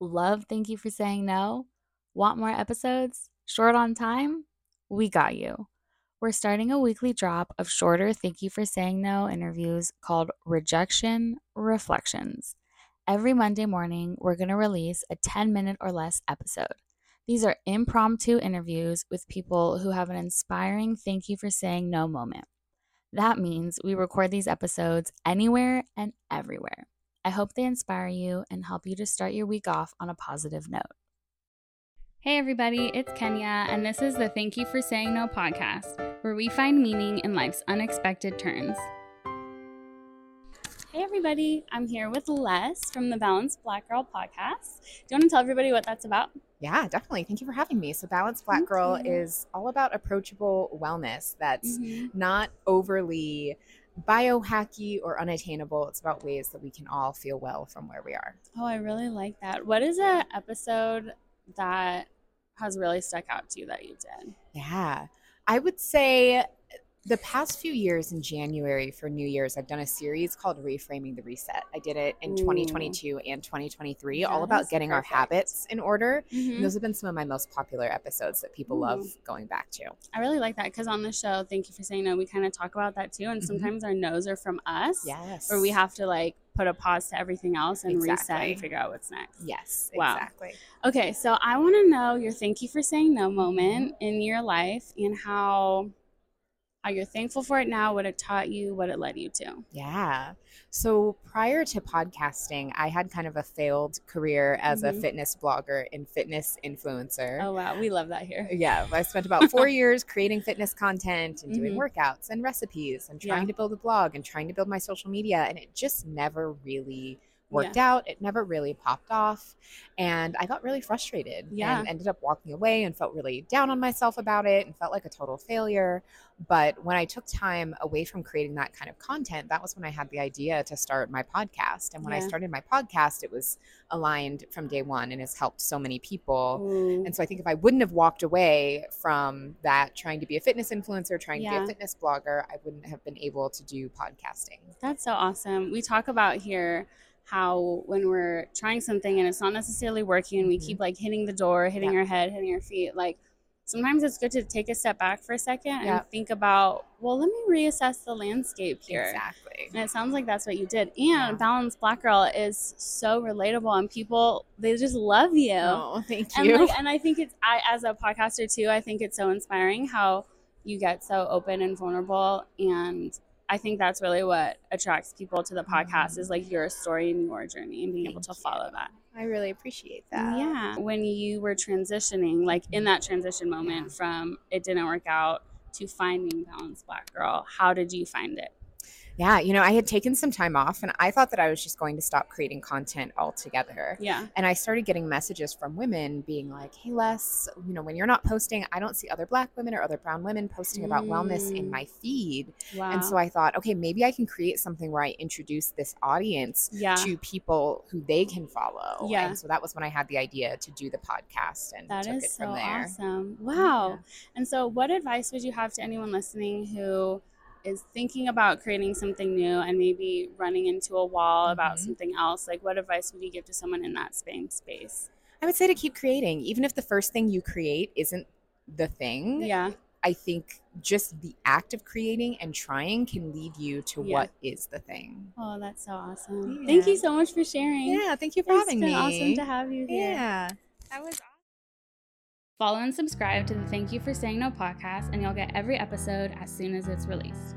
Love Thank You for Saying No? Want more episodes? Short on time? We got you. We're starting a weekly drop of shorter Thank You for Saying No interviews called Rejection Reflections. Every Monday morning, we're going to release a 10 minute or less episode. These are impromptu interviews with people who have an inspiring thank you for saying no moment. That means we record these episodes anywhere and everywhere. I hope they inspire you and help you to start your week off on a positive note. Hey, everybody, it's Kenya, and this is the Thank You for Saying No podcast, where we find meaning in life's unexpected turns. Hey, everybody, I'm here with Les from the Balanced Black Girl podcast. Do you want to tell everybody what that's about? Yeah, definitely. Thank you for having me. So, Balanced Black Thank Girl you. is all about approachable wellness that's Mhm. not overly biohacky or unattainable. It's about ways that we can all feel well from where we are. Oh, I really like that. What is an episode that has really stuck out to you that you did? Yeah. I would say the past few years in January for New Year's, I've done a series called Reframing the Reset. I did it in Ooh. 2022 and 2023, all about getting our habits in order. Mhm. Those have been some of my most popular episodes that people Ooh. love going back to. I really like that because on the show, thank you for saying no, we kind of talk about that too. And Mhm. sometimes our no's are from us, Yes. or we have to like put a pause to everything else and reset and figure out what's next. Yes, Wow. exactly. Okay, so I want to know your thank you for saying no moment in your life and how how you're thankful for it now, what it taught you, what it led you to. Yeah. So prior to podcasting, I had kind of a failed career as Mhm. a fitness blogger and fitness influencer. Oh wow, we love that here. Yeah, I spent about four years creating fitness content and doing Mhm. workouts and recipes and trying Yeah. to build a blog and trying to build my social media. And it just never really worked Yeah. out. It never really popped off. And I got really frustrated Yeah. and ended up walking away and felt really down on myself about it and felt like a total failure. But when I took time away from creating that kind of content, that was when I had the idea to start my podcast. And when I started my podcast, it was aligned from day one and has helped so many people. Ooh. And so I think if I wouldn't have walked away from that, trying to be a fitness influencer, trying to be a fitness blogger, I wouldn't have been able to do podcasting. That's so awesome. We talk about here how when we're trying something and it's not necessarily working and we Mhm. keep like hitting the door, hitting our head, hitting our feet, like sometimes it's good to take a step back for a second and think about, well, let me reassess the landscape here. Exactly. And it sounds like that's what you did. And Yeah. Balanced Black Girl is so relatable and people they just love you. Oh, thank and you. like and I think it's I as a podcaster too, I think it's so inspiring how you get so open and vulnerable and I think that's really what attracts people to the podcast is like your story and your journey and being able. Thank to follow that. I really appreciate that. Yeah. When you were transitioning, like in that transition moment from it didn't work out to finding Balanced Black Girl, how did you find it? Yeah, you know, I had taken some time off and I thought that I was just going to stop creating content altogether. Yeah. And I started getting messages from women being like, hey, Les, you know, when you're not posting, I don't see other black women or other brown women posting about wellness in Mm. my feed. Wow. And so I thought, okay, maybe I can create something where I introduce this audience yeah. to people who they can follow. Yeah. And so that was when I had the idea to do the podcast and That took is it so from there. awesome. Wow. And so, what advice would you have to anyone listening who is thinking about creating something new and maybe running into a wall about Mhm. something else? Like, what advice would you give to someone in that same space? I would say to keep creating, even if the first thing you create isn't the thing. Yeah. I think just the act of creating and trying can lead you to Yeah. what is the thing. Oh, that's so awesome. Yeah. Thank you so much for sharing. Yeah, thank you for It's having been me. awesome to have you here. Yeah, that was Follow and subscribe to the Thank You for Saying No podcast, and you'll get every episode as soon as it's released.